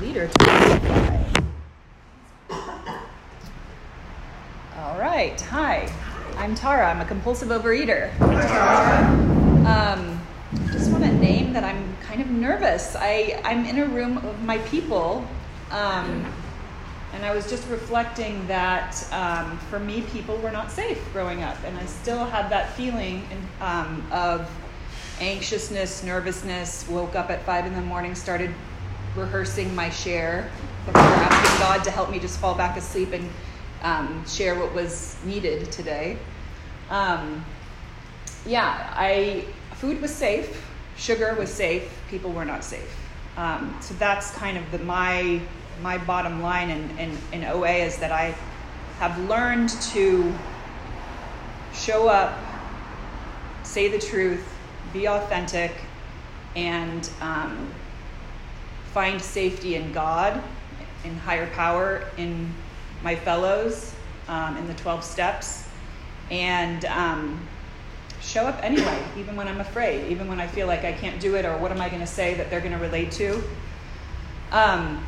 leader to. All right. Hi. I'm Tara. I'm a compulsive overeater. Um, just want to name that I'm kind of nervous. I, I'm in a room of my people, um, and I was just reflecting that um, for me, people were not safe growing up, and I still had that feeling um, of anxiousness, nervousness. Woke up at five in the morning, started rehearsing my share before asking God to help me just fall back asleep and um, share what was needed today. Um, yeah, I food was safe, sugar was safe, people were not safe. Um, so that's kind of the my my bottom line in, in, in OA is that I have learned to show up, say the truth, be authentic, and um, find safety in God, in higher power, in my fellows, um, in the 12 steps, and um, show up anyway, even when I'm afraid, even when I feel like I can't do it, or what am I going to say that they're going to relate to. Um,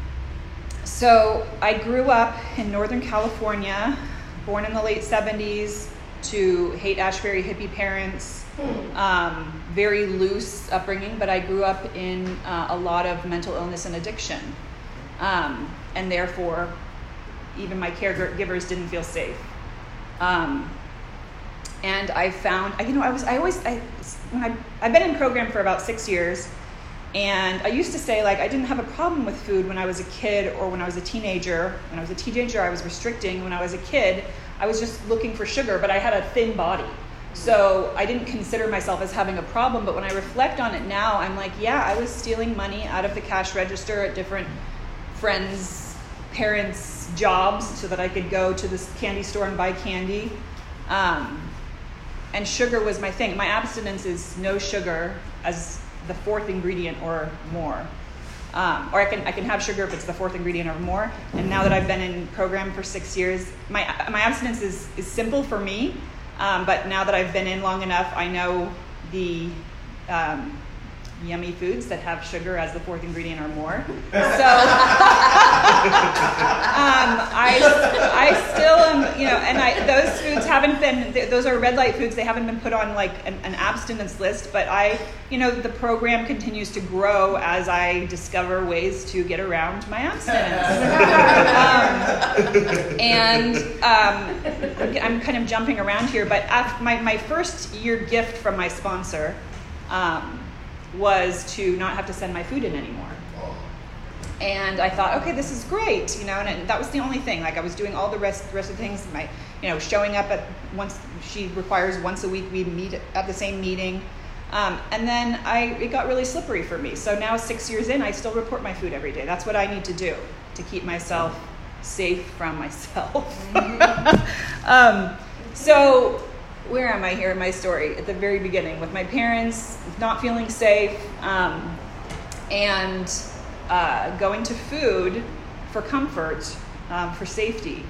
so I grew up in Northern California, born in the late 70s to Haight-Ashbury hippie parents um, very loose upbringing, but I grew up in uh, a lot of mental illness and addiction. Um, and therefore, even my caregivers didn't feel safe. Um, and I found, you know, I was, I always, I, when I, I've been in program for about six years, and I used to say, like, I didn't have a problem with food when I was a kid or when I was a teenager. When I was a teenager, I was restricting. When I was a kid, I was just looking for sugar, but I had a thin body. So I didn't consider myself as having a problem, but when I reflect on it now, I'm like, yeah, I was stealing money out of the cash register at different friends' parents' jobs so that I could go to this candy store and buy candy. Um, and sugar was my thing. My abstinence is no sugar as the fourth ingredient or more. Um, or I can, I can have sugar if it's the fourth ingredient or more. And now that I've been in program for six years, my, my abstinence is, is simple for me um, but now that I've been in long enough, I know the um, yummy foods that have sugar as the fourth ingredient or more. So um, I, I still am, you know, and I, those foods haven't been, those are red light foods. They haven't been put on like an, an abstinence list, but I, you know, the program continues to grow as I discover ways to get around my abstinence. um, and um, I'm kind of jumping around here, but my, my first year gift from my sponsor, um, was to not have to send my food in anymore. And I thought, okay, this is great, you know, and that was the only thing. Like I was doing all the rest, rest of the things. My, you know, showing up at once. She requires once a week we meet at the same meeting. Um, and then I, it got really slippery for me. So now, six years in, I still report my food every day. That's what I need to do to keep myself safe from myself. Mm-hmm. um, so where am I here in my story? At the very beginning, with my parents not feeling safe um, and uh, going to food for comfort, um, for safety.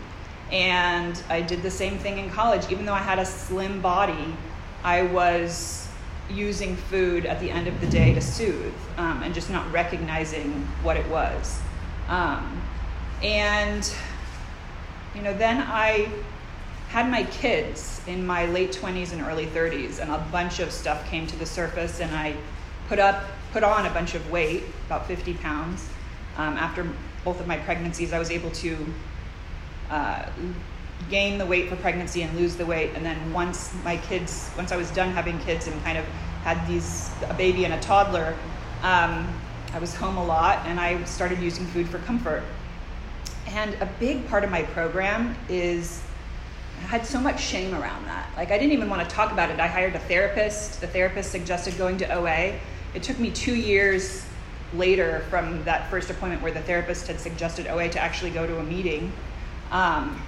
And I did the same thing in college. Even though I had a slim body, I was using food at the end of the day to soothe um, and just not recognizing what it was. Um, and, you know, then I had my kids in my late 20s and early 30s, and a bunch of stuff came to the surface, and I put up, put on a bunch of weight, about 50 pounds. Um, after both of my pregnancies, I was able to uh, gain the weight for pregnancy and lose the weight. And then once my kids, once I was done having kids and kind of had these a baby and a toddler, um, I was home a lot, and I started using food for comfort. And a big part of my program is I had so much shame around that. Like, I didn't even want to talk about it. I hired a therapist. The therapist suggested going to OA. It took me two years later from that first appointment where the therapist had suggested OA to actually go to a meeting um,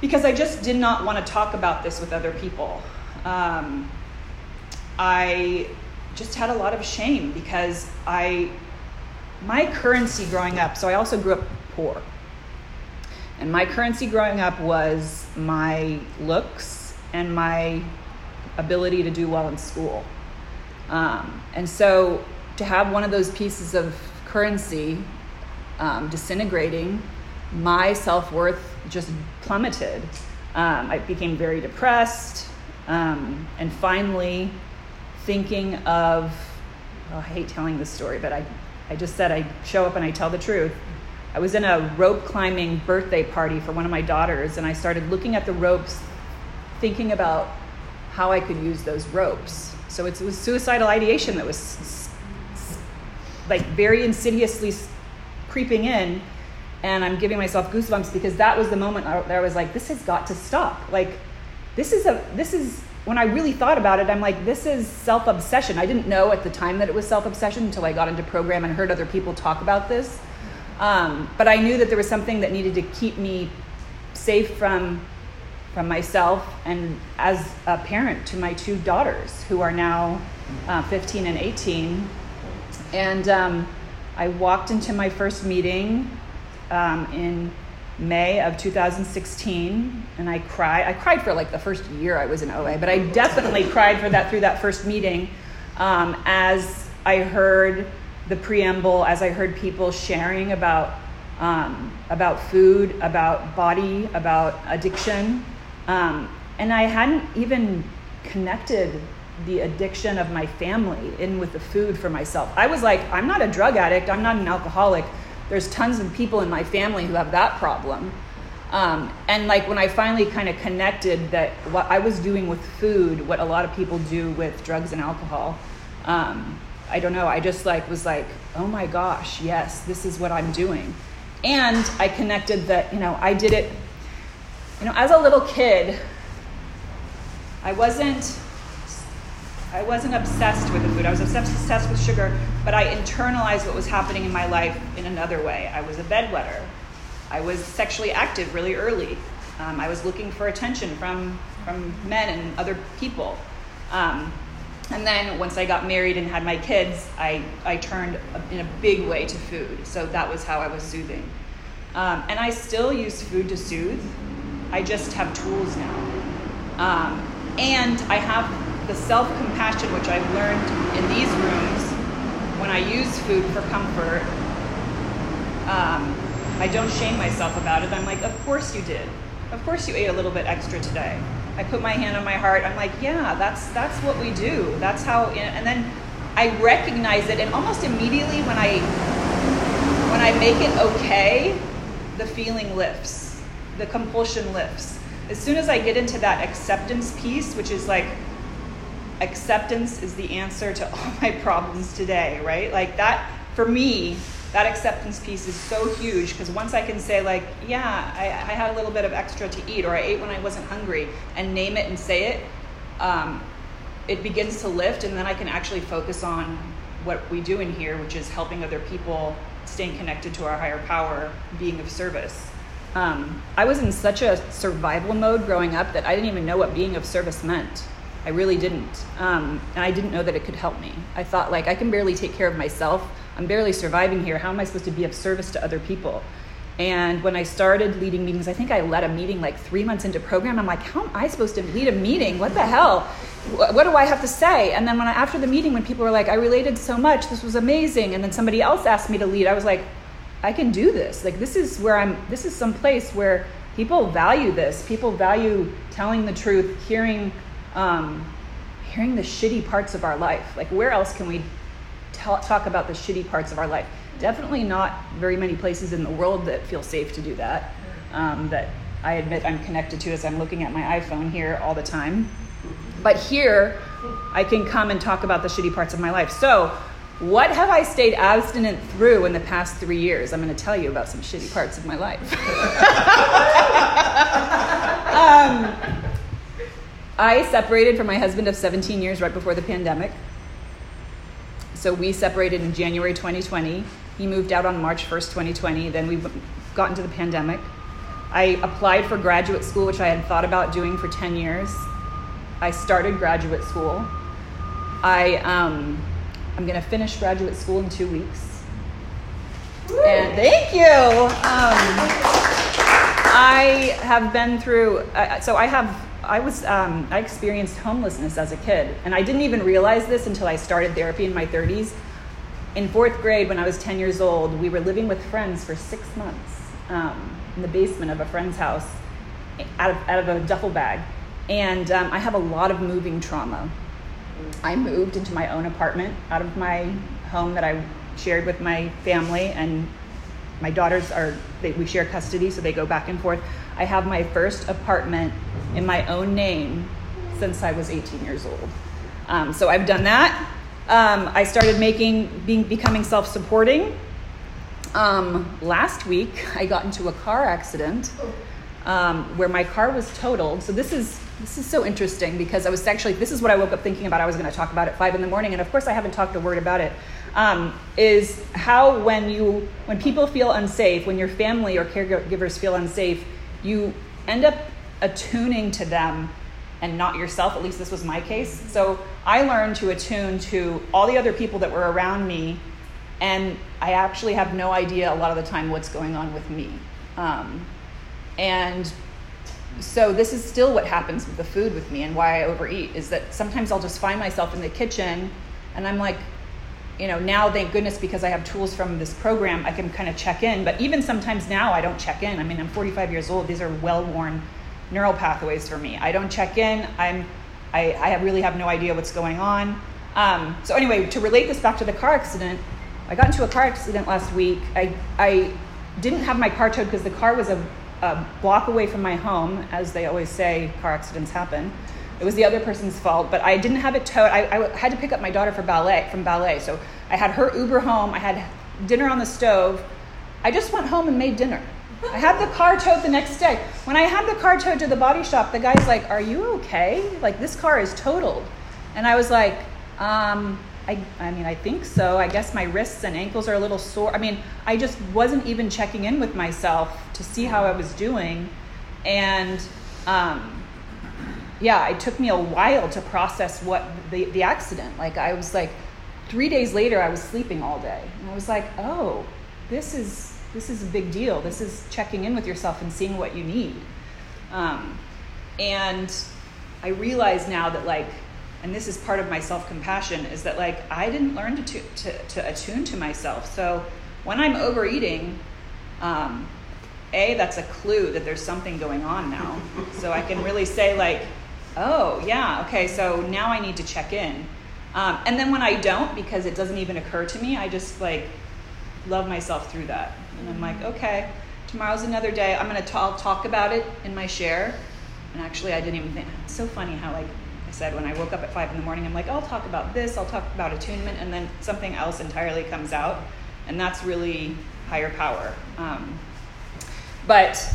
because I just did not want to talk about this with other people. Um, I just had a lot of shame because I, my currency growing up, so I also grew up poor. And my currency growing up was my looks and my ability to do well in school. Um, and so to have one of those pieces of currency um, disintegrating, my self worth just plummeted. Um, I became very depressed, um, and finally, thinking of oh, I hate telling this story, but I, I just said I show up and I tell the truth. I was in a rope climbing birthday party for one of my daughters, and I started looking at the ropes, thinking about how I could use those ropes. So it was suicidal ideation that was like very insidiously creeping in, and I'm giving myself goosebumps because that was the moment that I was like, this has got to stop. Like, this is a this is when I really thought about it, I'm like, this is self obsession. I didn't know at the time that it was self obsession until I got into program and heard other people talk about this. Um, but I knew that there was something that needed to keep me safe from from myself and as a parent to my two daughters who are now uh, 15 and 18 and um, i walked into my first meeting um, in May of 2016, and I cried. I cried for like the first year I was in OA, but I definitely cried for that through that first meeting um, as I heard the preamble, as I heard people sharing about um, about food, about body, about addiction, um, and I hadn't even connected the addiction of my family in with the food for myself. I was like, I'm not a drug addict. I'm not an alcoholic there's tons of people in my family who have that problem. Um, and like when I finally kind of connected that what I was doing with food, what a lot of people do with drugs and alcohol, um, I don't know. I just like was like, oh my gosh, yes, this is what I'm doing. And I connected that you know I did it. You know, as a little kid, I wasn't I wasn't obsessed with the food. I was obsessed with sugar, but I internalized what was happening in my life in another way. I was a bedwetter. I was sexually active really early. Um, I was looking for attention from, from men and other people. Um, and then once I got married and had my kids, I, I turned in a big way to food. So that was how I was soothing. Um, and I still use food to soothe. I just have tools now. Um, and I have the self compassion which I've learned in these rooms when I use food for comfort, um, I don't shame myself about it. I'm like, of course you did. Of course you ate a little bit extra today. I put my hand on my heart. I'm like, yeah, that's that's what we do. That's how. And then I recognize it, and almost immediately when I when I make it okay, the feeling lifts, the compulsion lifts. As soon as I get into that acceptance piece, which is like acceptance is the answer to all my problems today, right? Like that, for me, that acceptance piece is so huge because once I can say, like, yeah, I, I, had a little bit of extra to eat, or I ate when I wasn't hungry, and name it and say it, um, it begins to lift, and then I can actually focus on what we do in here, which is helping other people, staying connected to our higher power, being of service. Um, I was in such a survival mode growing up that I didn't even know what being of service meant. I really didn't. Um, and I didn't know that it could help me. I thought, like, I can barely take care of myself. I'm barely surviving here. How am I supposed to be of service to other people? And when I started leading meetings, I think I led a meeting like three months into program. I'm like, how am I supposed to lead a meeting? What the hell? What do I have to say? And then when I, after the meeting, when people were like, I related so much, this was amazing, and then somebody else asked me to lead, I was like, I can do this. Like this is where I'm. This is some place where people value this. People value telling the truth, hearing um, hearing the shitty parts of our life. Like, where else can we talk about the shitty parts of our life? Definitely not very many places in the world that feel safe to do that. Um, that I admit I'm connected to as I'm looking at my iPhone here all the time. But here, I can come and talk about the shitty parts of my life. So, what have I stayed abstinent through in the past three years? I'm going to tell you about some shitty parts of my life. um, I separated from my husband of 17 years right before the pandemic. So we separated in January 2020. He moved out on March 1st, 2020. Then we got into the pandemic. I applied for graduate school, which I had thought about doing for 10 years. I started graduate school. I, um, I'm going to finish graduate school in two weeks. Woo. And thank you. Um, I have been through, uh, so I have I was um, I experienced homelessness as a kid, and I didn't even realize this until I started therapy in my 30s. in fourth grade, when I was 10 years old, we were living with friends for six months um, in the basement of a friend's house out of, out of a duffel bag. And um, I have a lot of moving trauma. I moved into my own apartment out of my home that I shared with my family, and my daughters are, they, we share custody, so they go back and forth. I have my first apartment in my own name since I was 18 years old. Um, so I've done that. Um, I started making, being, becoming self supporting. Um, last week, I got into a car accident um, where my car was totaled. So this is this is so interesting because I was actually this is what I woke up thinking about. I was going to talk about at five in the morning, and of course I haven't talked a word about it. Um, is how when you when people feel unsafe, when your family or caregivers feel unsafe, you end up attuning to them and not yourself. At least this was my case. So I learned to attune to all the other people that were around me, and I actually have no idea a lot of the time what's going on with me. Um, and so this is still what happens with the food with me and why I overeat is that sometimes I'll just find myself in the kitchen and I'm like, you know, now thank goodness because I have tools from this program, I can kind of check in. But even sometimes now I don't check in. I mean, I'm 45 years old. These are well-worn neural pathways for me. I don't check in. I'm, I, I really have no idea what's going on. Um, so anyway, to relate this back to the car accident, I got into a car accident last week. I, I didn't have my car towed because the car was a a block away from my home, as they always say, car accidents happen. It was the other person's fault, but I didn't have it towed. I, I had to pick up my daughter for ballet from ballet, so I had her Uber home. I had dinner on the stove. I just went home and made dinner. I had the car towed the next day. When I had the car towed to the body shop, the guy's like, "Are you okay? Like this car is totaled," and I was like, um, I, I mean, I think so. I guess my wrists and ankles are a little sore. I mean, I just wasn't even checking in with myself to see how I was doing. And um, yeah, it took me a while to process what the, the accident. Like, I was like, three days later, I was sleeping all day. And I was like, oh, this is, this is a big deal. This is checking in with yourself and seeing what you need. Um, and I realize now that, like, and this is part of my self-compassion is that like i didn't learn to, to, to attune to myself so when i'm overeating um, a that's a clue that there's something going on now so i can really say like oh yeah okay so now i need to check in. Um, and then when i don't because it doesn't even occur to me i just like love myself through that. And i'm like okay tomorrow's another day. I'm going to talk about it in my share. And actually i didn't even think it's so funny how like I said when I woke up at five in the morning, I'm like, I'll talk about this, I'll talk about attunement, and then something else entirely comes out, and that's really higher power. Um, but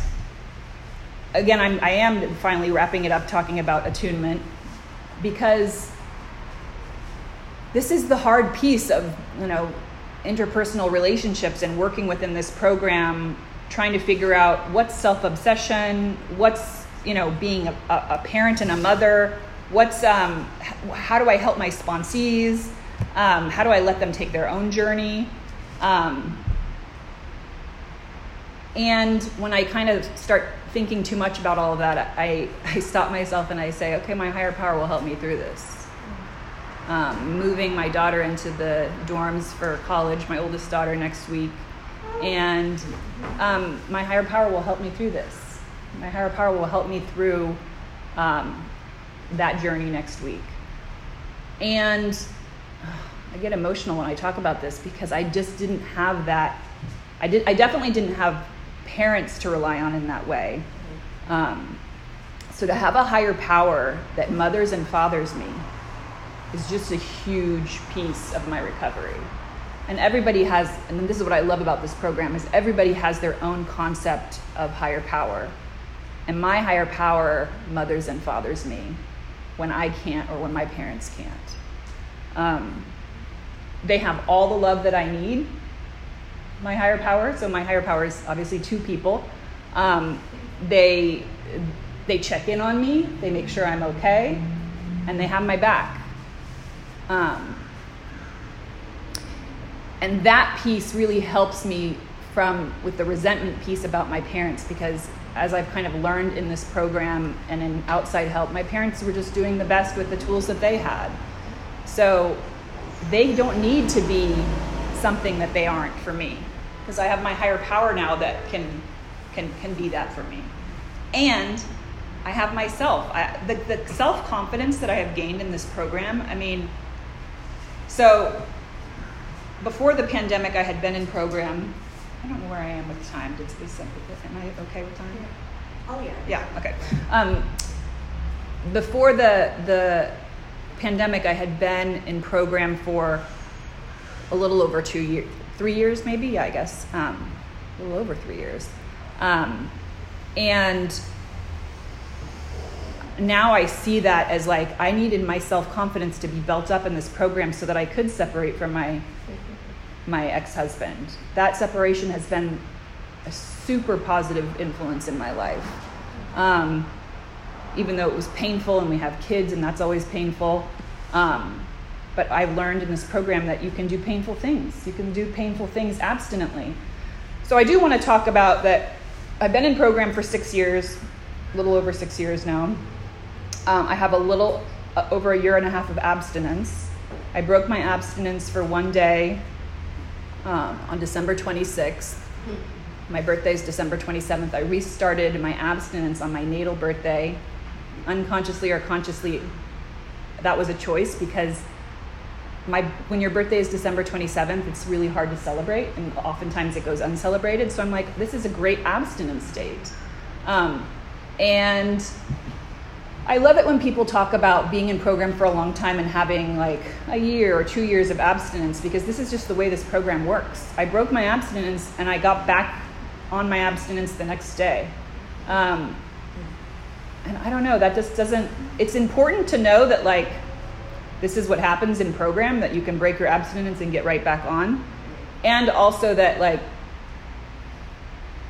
again, I'm, I am finally wrapping it up talking about attunement because this is the hard piece of you know interpersonal relationships and working within this program trying to figure out what's self-obsession what's you know being a, a parent and a mother what's um, how do I help my sponsees? Um, how do I let them take their own journey? Um, and when I kind of start thinking too much about all of that, I, I stop myself and I say, okay, my higher power will help me through this. Um, moving my daughter into the dorms for college, my oldest daughter next week, and um, my higher power will help me through this. My higher power will help me through um, that journey next week. And I get emotional when I talk about this because I just didn't have that. I, did, I definitely didn't have parents to rely on in that way. Um, so to have a higher power that mothers and fathers me is just a huge piece of my recovery. And everybody has, and this is what I love about this program, is everybody has their own concept of higher power. And my higher power mothers and fathers me when I can't or when my parents can't. Um, they have all the love that I need, my higher power. So, my higher power is obviously two people. Um, they, they check in on me, they make sure I'm okay, and they have my back. Um, and that piece really helps me from with the resentment piece about my parents because as I've kind of learned in this program and in outside help, my parents were just doing the best with the tools that they had. So they don't need to be something that they aren't for me because I have my higher power now that can can can be that for me. And I have myself. I, the the self confidence that I have gained in this program. I mean, so before the pandemic, I had been in program. I don't know where I am with time. Did this, am I okay with time? Oh yeah. Yeah. Okay. Um, before the the pandemic, I had been in program for a little over two years, three years maybe. Yeah, I guess um, a little over three years, um, and now I see that as like I needed my self confidence to be built up in this program so that I could separate from my my ex husband. That separation has been a super positive influence in my life. Um, even though it was painful and we have kids and that's always painful. Um, but I've learned in this program that you can do painful things. You can do painful things abstinently. So I do want to talk about that. I've been in program for six years, a little over six years now. Um, I have a little uh, over a year and a half of abstinence. I broke my abstinence for one day um, on December 26th. My birthday is December 27th. I restarted my abstinence on my natal birthday, unconsciously or consciously. That was a choice because my when your birthday is December 27th, it's really hard to celebrate, and oftentimes it goes uncelebrated. So I'm like, this is a great abstinence date, um, and I love it when people talk about being in program for a long time and having like a year or two years of abstinence because this is just the way this program works. I broke my abstinence and I got back on my abstinence the next day. Um, and I don't know, that just doesn't, it's important to know that like this is what happens in program, that you can break your abstinence and get right back on. And also that like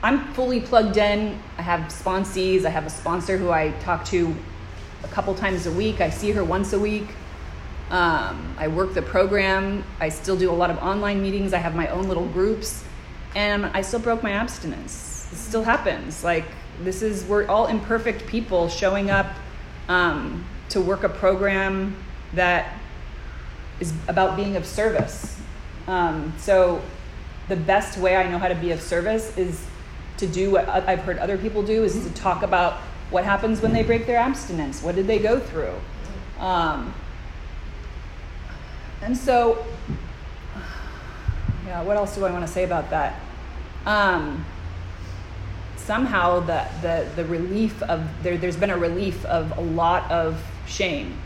I'm fully plugged in. I have sponsees. I have a sponsor who I talk to a couple times a week. I see her once a week. Um, I work the program. I still do a lot of online meetings. I have my own little groups, and I still broke my abstinence. It still happens. Like this is we're all imperfect people showing up um, to work a program that is about being of service. Um, so the best way I know how to be of service is to do what I've heard other people do is to talk about what happens when they break their abstinence? What did they go through? Um, and so, yeah, what else do I want to say about that? Um, somehow, the, the, the relief of, there, there's been a relief of a lot of shame.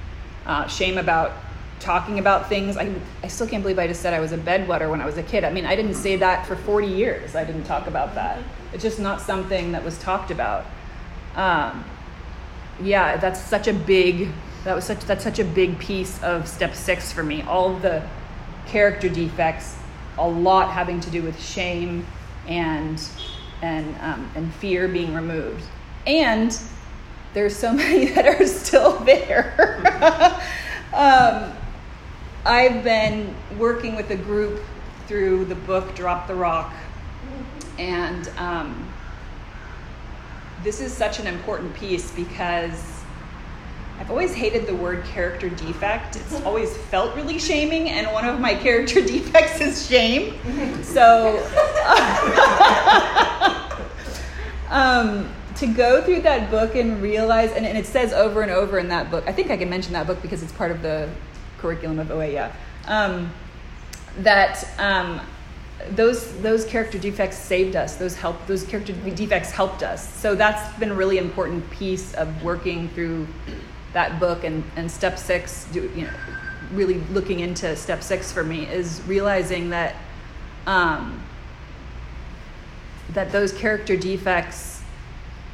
Uh, shame about talking about things. I, I still can't believe I just said I was a bedwetter when I was a kid. I mean, I didn't say that for 40 years. I didn't talk about that. It's just not something that was talked about um, yeah, that's such a big that was such that's such a big piece of step six for me. All the character defects, a lot having to do with shame and and um, and fear being removed, and there's so many that are still there. um, I've been working with a group through the book Drop the Rock, and um, this is such an important piece because I've always hated the word character defect. It's always felt really shaming, and one of my character defects is shame. So, um, to go through that book and realize, and, and, it says over and over in that book, I think I can mention that book because it's part of the curriculum of OA, yeah, um, that um, those those character defects saved us. Those help those character defects helped us. So that's been a really important piece of working through that book and and step six. Do, you know, really looking into step six for me is realizing that um, that those character defects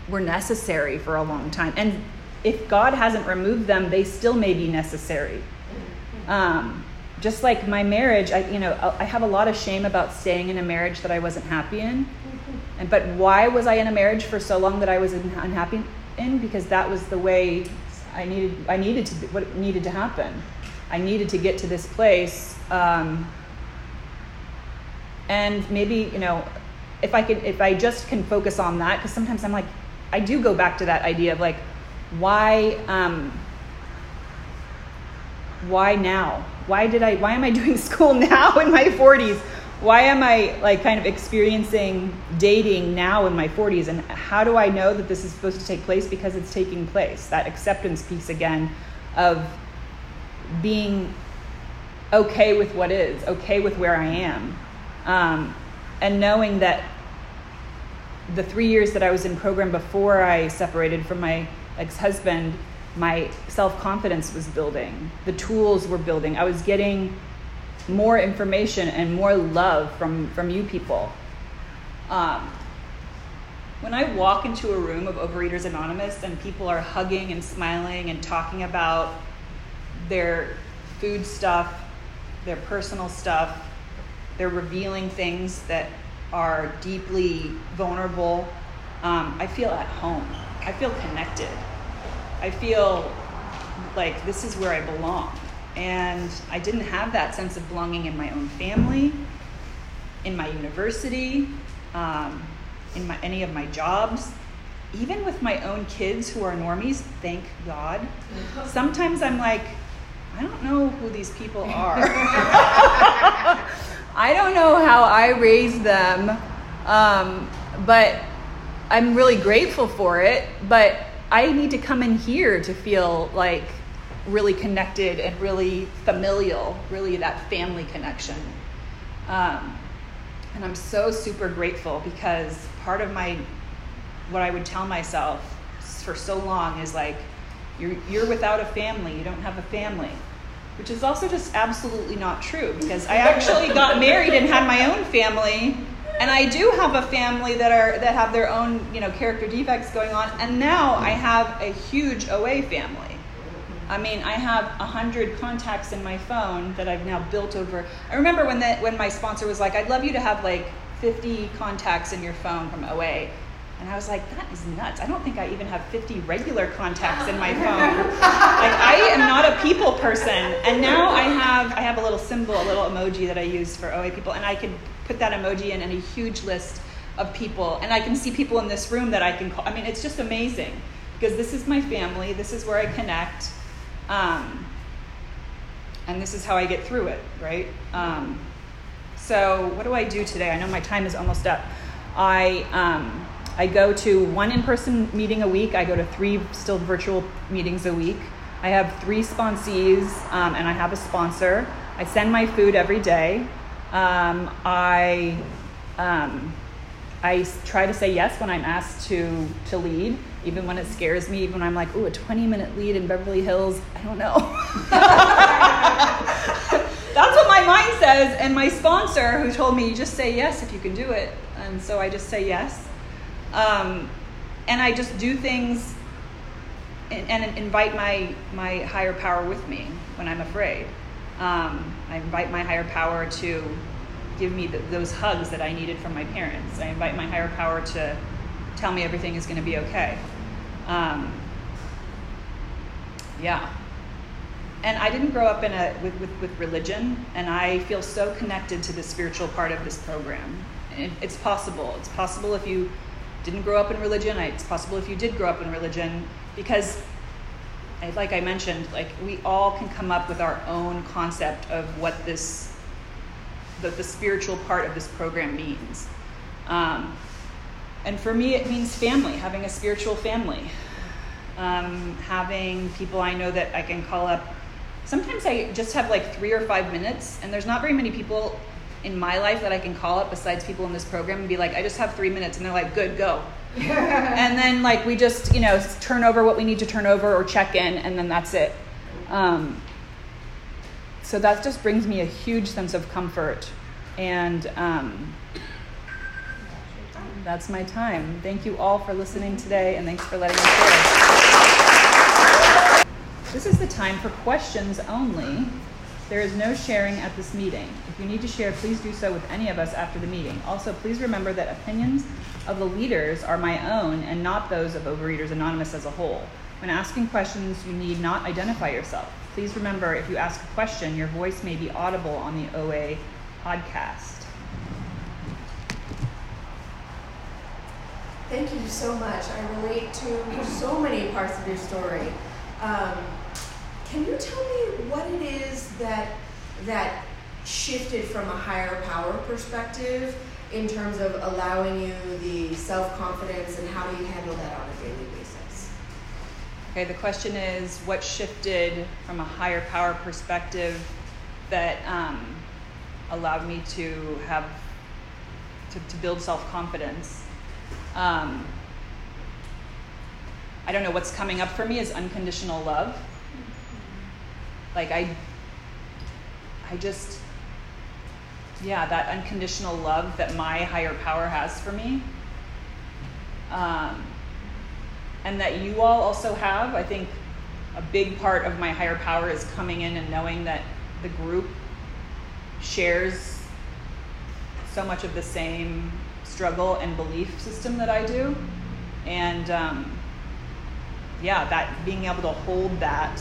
were necessary for a long time, and if God hasn't removed them, they still may be necessary. Um, just like my marriage, I, you know, I have a lot of shame about staying in a marriage that I wasn't happy in. And, but why was I in a marriage for so long that I was unhappy in? Because that was the way I needed, I needed to, what needed to happen. I needed to get to this place. Um, and maybe, you know, if I could, if I just can focus on that, because sometimes I'm like, I do go back to that idea of like, why, um, why now? Why did I why am I doing school now in my 40s? why am I like kind of experiencing dating now in my 40s? And how do I know that this is supposed to take place? Because it's taking place. That acceptance piece again of being okay with what is, okay with where I am, um, and knowing that the three years that I was in program before I separated from my ex husband, my self confidence was building, the tools were building. I was getting more information and more love from, from you people. Um, when I walk into a room of Overeaters Anonymous and people are hugging and smiling and talking about their food stuff, their personal stuff, they're revealing things that are deeply vulnerable, um, I feel at home. I feel connected. I feel like this is where I belong. And I didn't have that sense of belonging in my own family, in my university, um, in my, any of my jobs, even with my own kids who are normies, thank God. Sometimes I'm like, I don't know who these people are. I don't know how I raised them, um, but I'm really grateful for it. But I need to come in here to feel like really connected and really familial, really that family connection. Um, and I'm so super grateful because part of my, what I would tell myself for so long is like, you're, you're without a family, you don't have a family. Which is also just absolutely not true because I actually got married and had my own family and I do have a family that are that have their own you know character defects going on, and now I have a huge OA family. I mean, I have a hundred contacts in my phone that I've now built over. I remember when the, when my sponsor was like, "I'd love you to have like 50 contacts in your phone from OA," and I was like, "That is nuts! I don't think I even have 50 regular contacts in my phone. like, I am not a people person." And now I have I have a little symbol, a little emoji that I use for OA people, and I can put that emoji in, and a huge list of people, and I can see people in this room that I can call. I mean, it's just amazing because this is my family. This is where I connect um, and this is how I get through it, right? Um, so, what do I do today? I know my time is almost up. I, um, I go to one in person meeting a week, I go to three still virtual meetings a week. I have three sponsees, um, and I have a sponsor. I send my food every day. Um, I, um, I try to say yes when I'm asked to, to lead even when it scares me, even when I'm like, ooh, a 20 minute lead in Beverly Hills, I don't know. That's what my mind says. And my sponsor, who told me, you just say yes if you can do it. And so I just say yes. Um, and I just do things and, and, invite my, my higher power with me when I'm afraid. Um, I invite my higher power to give me the, those hugs that I needed from my parents. I invite my higher power to tell me everything is going to be okay. Um, yeah. And I didn't grow up in a with, with, with religion, and I feel so connected to the spiritual part of this program. It, it's possible. It's possible if you didn't grow up in religion. It's possible if you did grow up in religion, because, like I mentioned, like we all can come up with our own concept of what this, the, the spiritual part of this program means. Um, and for me, it means family, having a spiritual family, um, having people I know that I can call up. Sometimes I just have like three or five minutes, and there's not very many people in my life that I can call up besides people in this program and be like, I just have three minutes. And they're like, good, go. and then, like, we just, you know, turn over what we need to turn over or check in, and then that's it. Um, so that just brings me a huge sense of comfort. And, um, that's my time. Thank you all for listening today, and thanks for letting me share. This is the time for questions only. There is no sharing at this meeting. If you need to share, please do so with any of us after the meeting. Also, please remember that opinions of the leaders are my own and not those of Overeaters Anonymous as a whole. When asking questions, you need not identify yourself. Please remember if you ask a question, your voice may be audible on the OA podcast. Thank you so much. I relate to so many parts of your story. Um, can you tell me what it is that that shifted from a higher power perspective in terms of allowing you the self confidence and how do you handle that on a daily basis? Okay, the question is what shifted from a higher power perspective that um, allowed me to have to, to build self confidence. Um, I don't know what's coming up for me is unconditional love. Like I, I just, yeah, that unconditional love that my higher power has for me. Um, and that you all also have. I think a big part of my higher power is coming in and knowing that the group shares so much of the same struggle and belief system that I do. And um, yeah, that being able to hold that,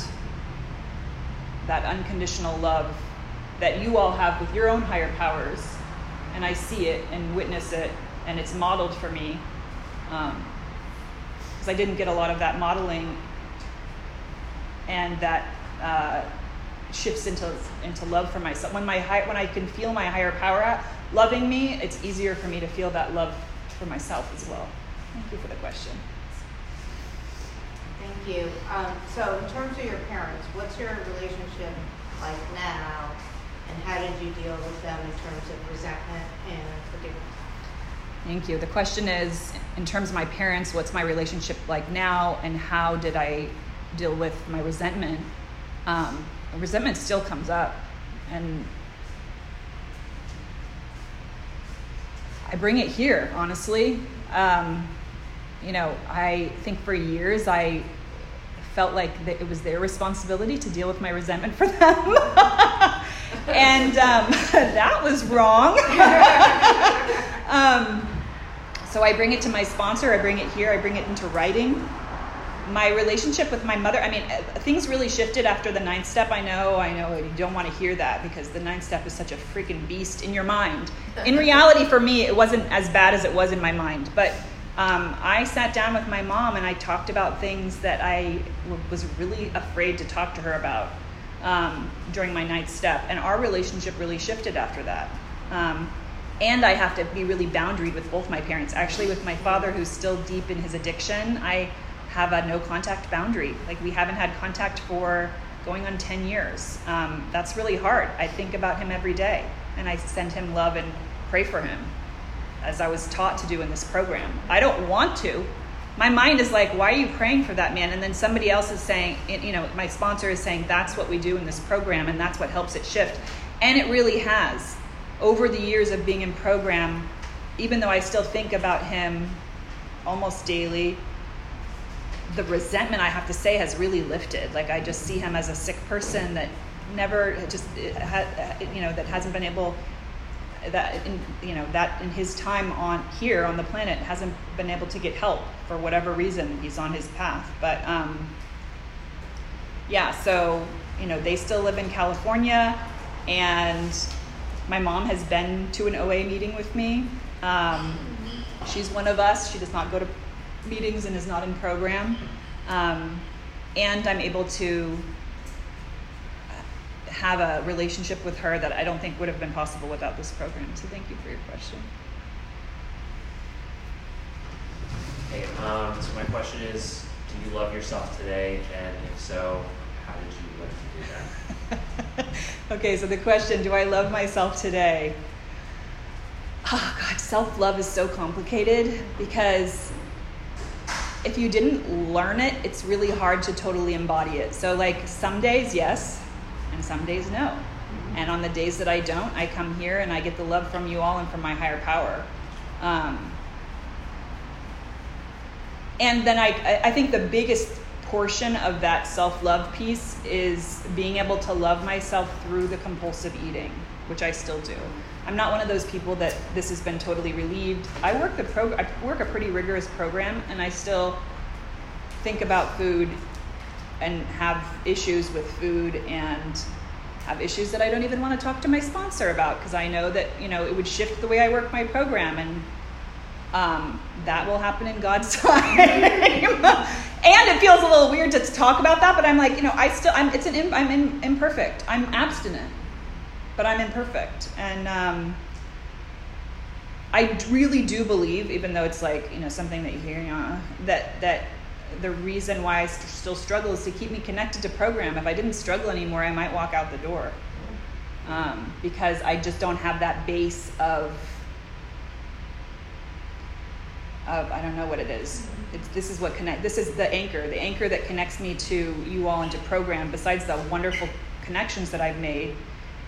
that unconditional love that you all have with your own higher powers, and I see it and witness it, and it's modeled for me. Because um, I didn't get a lot of that modeling, and that uh, shifts into into love for myself. When my high, when I can feel my higher power loving me, it's easier for me to feel that love for myself as well. Thank you for the question. Thank you. Um, so, in terms of your parents, relationship like now, and how did you deal with them in terms of resentment and forgiveness? Thank you. The question is, in terms of my parents, what's my relationship like now, and how did I deal with my resentment? Um, resentment still comes up, and I bring it here, honestly. Um, you know, I think for years I felt like it was their responsibility to deal with my resentment for them. and um, that was wrong. um, so I bring it to my sponsor, I bring it here, I bring it into writing my relationship with my mother i mean uh, things really shifted after the ninth step i know i know you don't want to hear that because the ninth step is such a freaking beast in your mind in reality for me it wasn't as bad as it was in my mind but um, i sat down with my mom and i talked about things that I w- was really afraid to talk to her about um, during my ninth step and our relationship really shifted after that um, and i have to be really boundaried with both my parents actually with my father who's still deep in his addiction i have a no contact boundary. Like we haven't had contact for going on 10 years. Um, that's really hard. I think about him every day and I send him love and pray for him as I was taught to do in this program. I don't want to. My mind is like, why are you praying for that man? And then somebody else is saying, you know, my sponsor is saying, that's what we do in this program and that's what helps it shift. And it really has. Over the years of being in program, even though I still think about him almost daily, the resentment I have to say has really lifted. Like I just see him as a sick person that never just you know that hasn't been able that in, you know that in his time on here on the planet hasn't been able to get help for whatever reason. He's on his path. But um, yeah so you know they still live in california and my mom has been to an oa meeting with me. Um, she's one of us. She does not go to meetings and is not in program. Um, and I'm able to have a relationship with her that I don't think would have been possible without this program. So thank you for your question. Hey, um, so my question is, do you love yourself today? And if so, how did you learn to do that? okay, so the question, do I love myself today? Oh God, self-love is so complicated because if you didn't learn it, it's really hard to totally embody it. So, like, some days, yes, and some days, no. Mm-hmm. And on the days that I don't, I come here and I get the love from you all and from my higher power. Um, and then I, I think the biggest portion of that self love piece is being able to love myself through the compulsive eating, which I still do. I'm not one of those people that this has been totally relieved. I work the pro- I work a pretty rigorous program, and I still think about food and have issues with food and have issues that I don't even want to talk to my sponsor about because I know that you know it would shift the way I work my program and um, that will happen in God's time. and it feels a little weird to talk about that, but I'm like, you know, I still, I'm, it's an, I'm in, imperfect. I'm abstinent. but I'm imperfect, and um, I really do believe, even though it's like you know something that you hear, you know, that that the reason why I st- still struggle is to keep me connected to program. If I didn't struggle anymore, I might walk out the door um, because I just don't have that base of of I don't know what it is. It's, this is what connect. This is the anchor, the anchor that connects me to you all and to program. Besides the wonderful connections that I've made,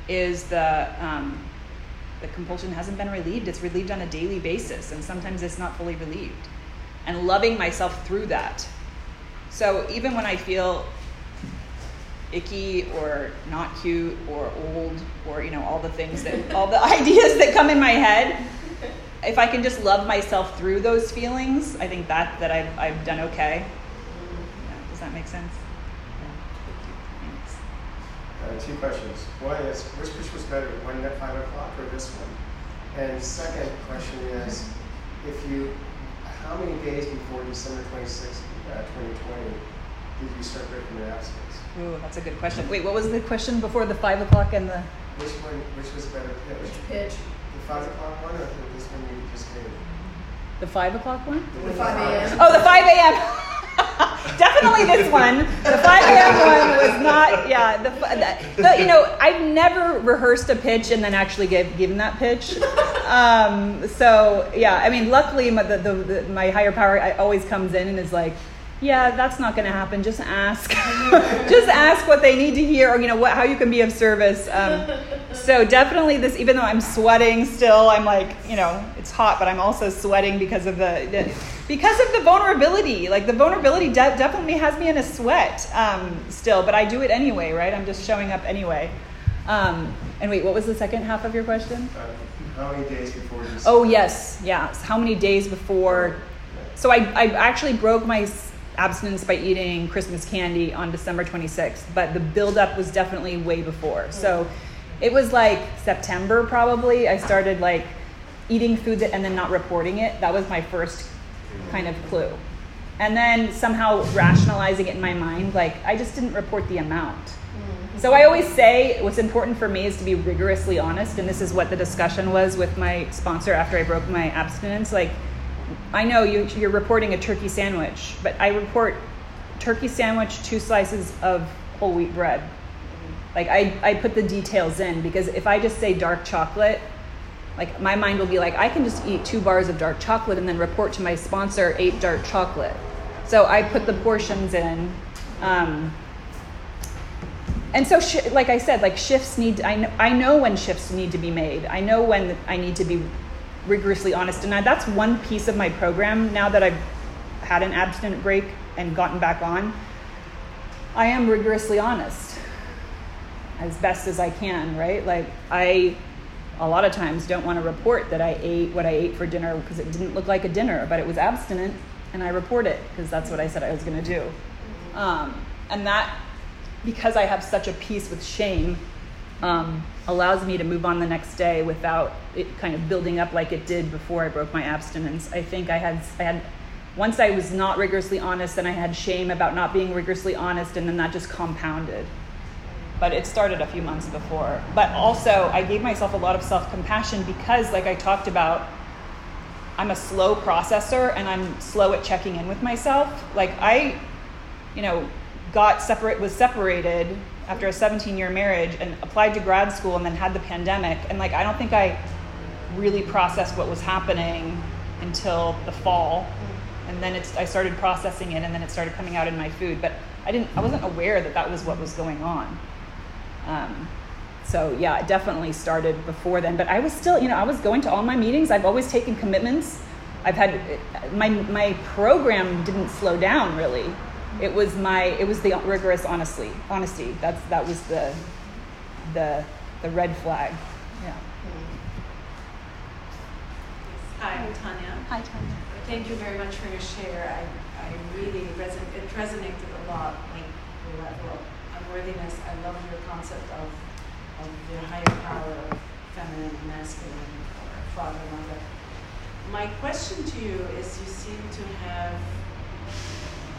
is the um, the compulsion hasn't been relieved. It's relieved on a daily basis, and sometimes it's not fully relieved. And loving myself through that. So even when I feel icky or not cute or old or you know all the things that all the ideas that come in my head if I can just love myself through those feelings, I think that that I've I've done okay. Yeah, does that make sense? Uh, two questions. One is, which which was better, one at five o'clock or this one? And second question is, if you, how many days before December twenty-sixth, uh, twenty twenty, did you start breaking your abstinence? Ooh, that's a good question. Wait, what was the question before the five o'clock and the Which one, which was better pitch? Which pitch? The five o'clock one or the- this one you just gave? the five o'clock one? The 5 a.m. Oh, the five a.m. Definitely this one. The five a.m. one was not. Yeah, the, the, the you know I've never rehearsed a pitch and then actually gave, given that pitch. Um, so yeah, I mean, luckily my, the, my higher power always comes in and is like, yeah, that's not going to happen. Just ask. Just ask what they need to hear, or you know what, how you can be of service. Um, so definitely this, even though I'm sweating still, I'm like, you know, it's hot, but I'm also sweating because of the, the because of the vulnerability. Like the vulnerability de- definitely has me in a sweat um, still, but I do it anyway, right? I'm just showing up anyway. Um, and wait, what was the second half of your question? Uh, How many days before? Oh yes, yes. How many days before? So I, I actually broke my abstinence by eating Christmas candy on December 26th, but the buildup was definitely way before. So it was like September probably. I started like eating food that, and then not reporting it. That was my first kind of clue. And then somehow rationalizing it in my mind, like I just didn't report the amount. Mm-hmm. So I always say what's important for me is to be rigorously honest, and this is what the discussion was with my sponsor after I broke my abstinence. Like, I know you, you're reporting a turkey sandwich, but I report turkey sandwich, two slices of whole wheat bread. Like I, I put the details in because if I just say dark chocolate, like my mind will be like, I can just eat two bars of dark chocolate and then report to my sponsor eight dark chocolate. So I put the portions in. Um, and so, sh- like I said, like shifts need. I know, I know when shifts need to be made. I know when I need to be rigorously honest, and I, that's one piece of my program. Now that I've had an abstinent break and gotten back on, I am rigorously honest as best as I can. Right? Like I, a lot of times, don't want to report that I ate what I ate for dinner because it didn't look like a dinner, but it was abstinent, and I report it because that's what I said I was going to do. Um, and that because I have such a peace with shame, um, allows me to move on the next day without it kind of building up like it did before I broke my abstinence. I think I had, I had, once I was not rigorously honest, then I had shame about not being rigorously honest, and then that just compounded. But it started a few months before. But also, I gave myself a lot of self compassion because, like I talked about, I'm a slow processor and I'm slow at checking in with myself. Like, I, you know, got separate was separated after a 17 year marriage and applied to grad school and then had the pandemic and like i don't think i really processed what was happening until the fall and then it's i started processing it and then it started coming out in my food but i didn't i wasn't aware that that was what was going on um, so yeah it definitely started before then. But i was still you know i was going to all my meetings. I've always taken commitments. I've had my my program didn't slow down really. It was my it was the rigorous honestly honesty. That's that was the the the red flag. Yeah. Hi, I'm Tanya. hi tanya. Thank you very much for your share. I, I really reson- it resonated a lot, like the level of unworthiness. I love your concept of, of your higher power of feminine masculine or father, mother. My question to you is you seem to have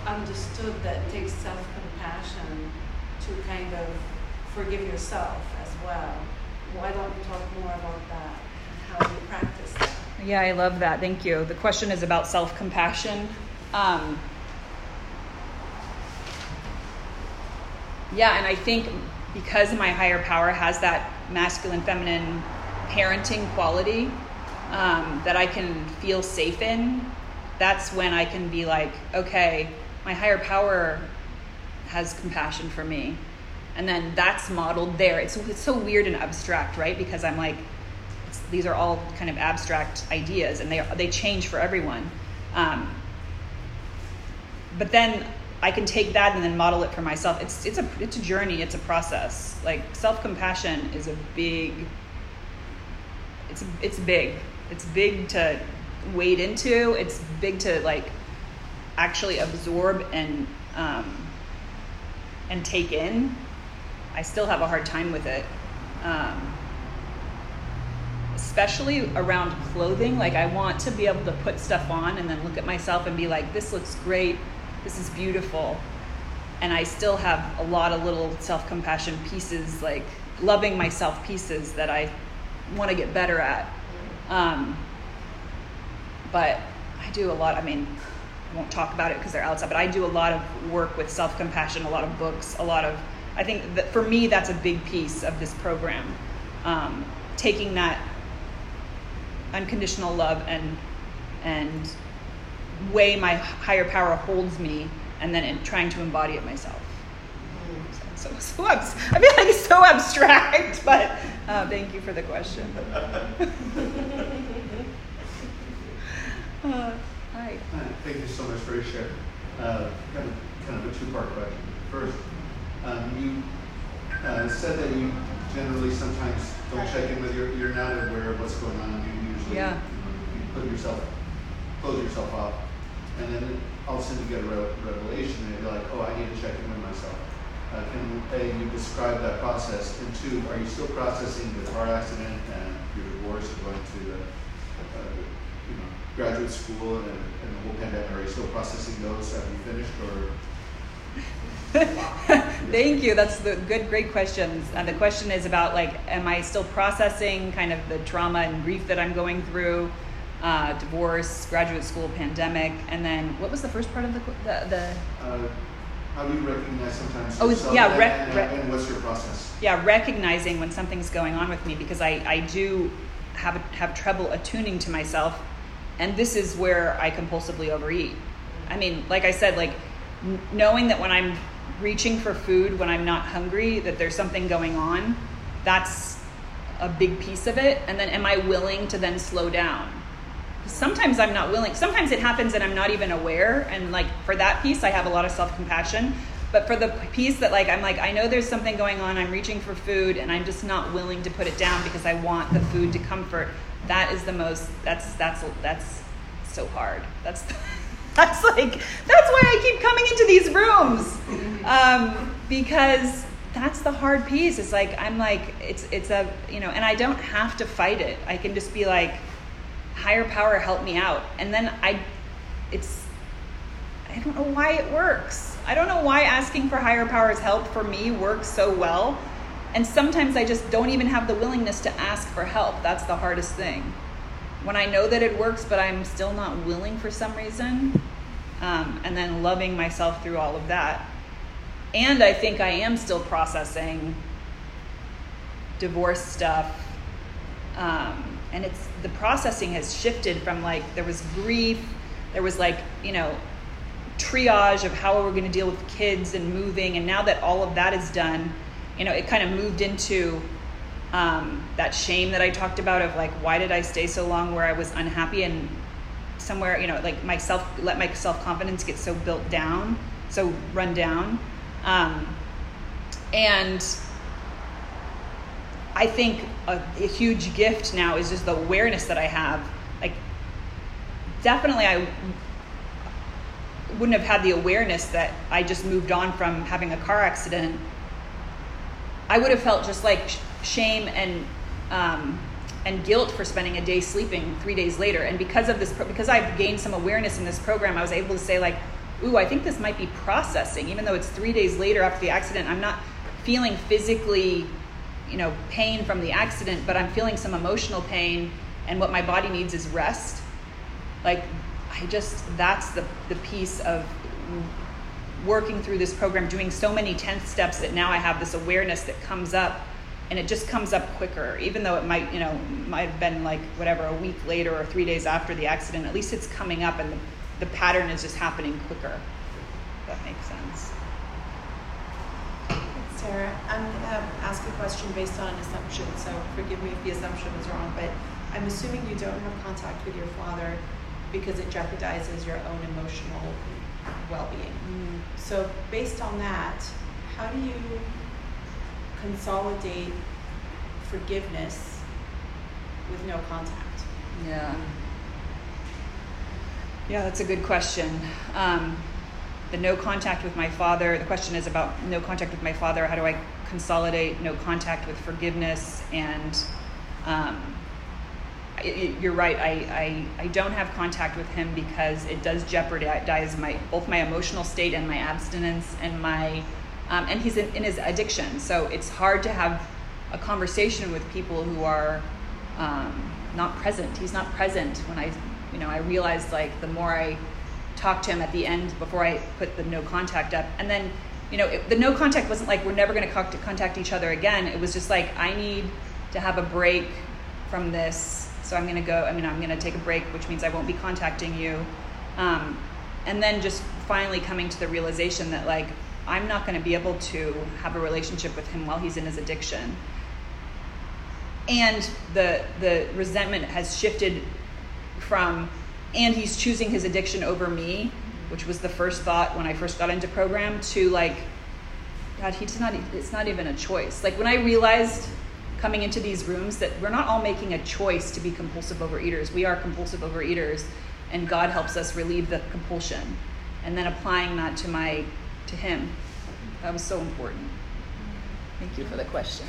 understood that it takes self compassion to kind of forgive yourself as well. why don't you talk more about that and how you practice that? Yeah, I love that. Thank you. The question is about self compassion. Um, yeah, and I think because my higher power has that masculine feminine parenting quality um, that I can feel safe in, that's when I can be like, okay, my higher power has compassion for me. And then that's modeled there. It's, it's so weird and abstract, right? Because I'm like, these are all kind of abstract ideas and they, they change for everyone. Um, but then I can take that and then model it for myself. It's, it's, a, it's a journey, it's a process. Like self compassion is a big, it's, it's big. It's big to wade into, it's big to like actually absorb and, um, and take in. I still have a hard time with it. Um, especially around clothing. Like, I want to be able to put stuff on and then look at myself and be like, this looks great, this is beautiful. And I still have a lot of little self compassion pieces, like loving myself pieces that I want to get better at. Um, but I do a lot, I mean, I won't talk about it because they're outside, but I do a lot of work with self compassion, a lot of books, a lot of, I think that for me, that's a big piece of this program. Um, taking that unconditional love and and way my higher power holds me and then in trying to embody it myself. So, so, so I feel like it's so abstract but uh, thank you for the question. Uh, hi. thank you so much for your share. Uh, kind, of, kind of a two-part question. First um, you uh, said that you generally sometimes don't check in with your you're not aware of what's going on. You yeah. you put yourself, close yourself off, and then all of a sudden you get a re- revelation, and you're like, oh, I need to check in with myself. Uh, can A, you describe that process, and two, are you still processing the car accident and your divorce and going to the uh, you know, graduate school and, and the whole pandemic? Are you still processing those? Have you finished, or Thank you. That's the good, great questions. And the question is about like, am I still processing kind of the trauma and grief that I'm going through? Uh, divorce, graduate school, pandemic, and then what was the first part of the the? the uh, how do you recognize sometimes? Oh, yeah, rec- and, rec- and, what's your process? Yeah, recognizing when something's going on with me because I I do have have trouble attuning to myself, and this is where I compulsively overeat. I mean, like I said, like knowing that when I'm reaching for food when I'm not hungry, that there's something going on, that's a big piece of it. And then am I willing to then slow down? Sometimes I'm not willing. Sometimes it happens and I'm not even aware. And like for that piece, I have a lot of self compassion. But for the piece that like I'm like I know there's something going on, I'm reaching for food and I'm just not willing to put it down because I want the food to comfort. That is the most. That's that's that's so hard. That's. That's like that's why I keep coming into these rooms um, because that's the hard piece. It's like I'm like it's it's a you know, and I don't have to fight it. I can just be like, higher power, help me out, and then I, it's I don't know why it works. I don't know why asking for higher power's help for me works so well. And sometimes I just don't even have the willingness to ask for help. That's the hardest thing when I know that it works, but I'm still not willing for some reason, um, and then loving myself through all of that. And I think I am still processing divorce stuff. Um, and it's the processing has shifted from like there was grief, there was like, you know, triage of how we're going to deal with kids and moving. And now that all of that is done, you know, it kind of moved into um, that shame that I talked about of like, why did I stay so long where I was unhappy and somewhere, you know, like myself, let my self confidence get so built down, so run down. Um, and I think a, a huge gift now is just the awareness that I have. Like, definitely, I wouldn't have had the awareness that I just moved on from having a car accident. I would have felt just like shame and um, and guilt for spending a day sleeping three days later. And because of this, because I've gained some awareness in this program, I was able to say like, "Ooh, I think this might be processing." Even though it's three days later after the accident, I'm not feeling physically, you know, pain from the accident, but I'm feeling some emotional pain, and what my body needs is rest. Like, I just, that's the, the piece of working through this program, doing so many 10th steps that now I have this awareness that comes up and it just comes up quicker even though it might you know might have been like whatever a week later or three days after the accident at least it's coming up and the, the pattern is just happening quicker if that makes sense Sarah, I'm gonna ask a question based on an assumption, so forgive me if the assumption is wrong, but I'm assuming you don't have contact with your father because it jeopardizes your own emotional well-being. So based on that, how do you consolidate forgiveness with no contact? yeah yeah that's a good question um, the no contact with my father the question is about no contact with my father how do i consolidate no contact with forgiveness? And um, you're right I, I, I don't have contact with him because it does jeopardize my both my emotional state and my abstinence and my um, and he's in, in his addiction. So it's hard to have a conversation with people who are um, not present. He's not present when i you know i realized like the more i talked to him at the end before i put the no contact up. And then you know it, the no contact wasn't like we're never going to contact each other again. It was just like i need to have a break from this so i'm going to go i mean i'm going to take a break which means i won't be contacting you. Um, and then just finally coming to the realization that like i'm not going to be able to have a relationship with him while he's in his addiction. And the the resentment has shifted from and he's choosing his addiction over me which was the first thought when i first got into program to like god he's not it's not even a choice. Like when i realized coming into these rooms that we're not all making a choice to be compulsive overeaters. We are compulsive overeaters and god helps us relieve the compulsion and then applying that to my to him. That was so important. Thank you for the question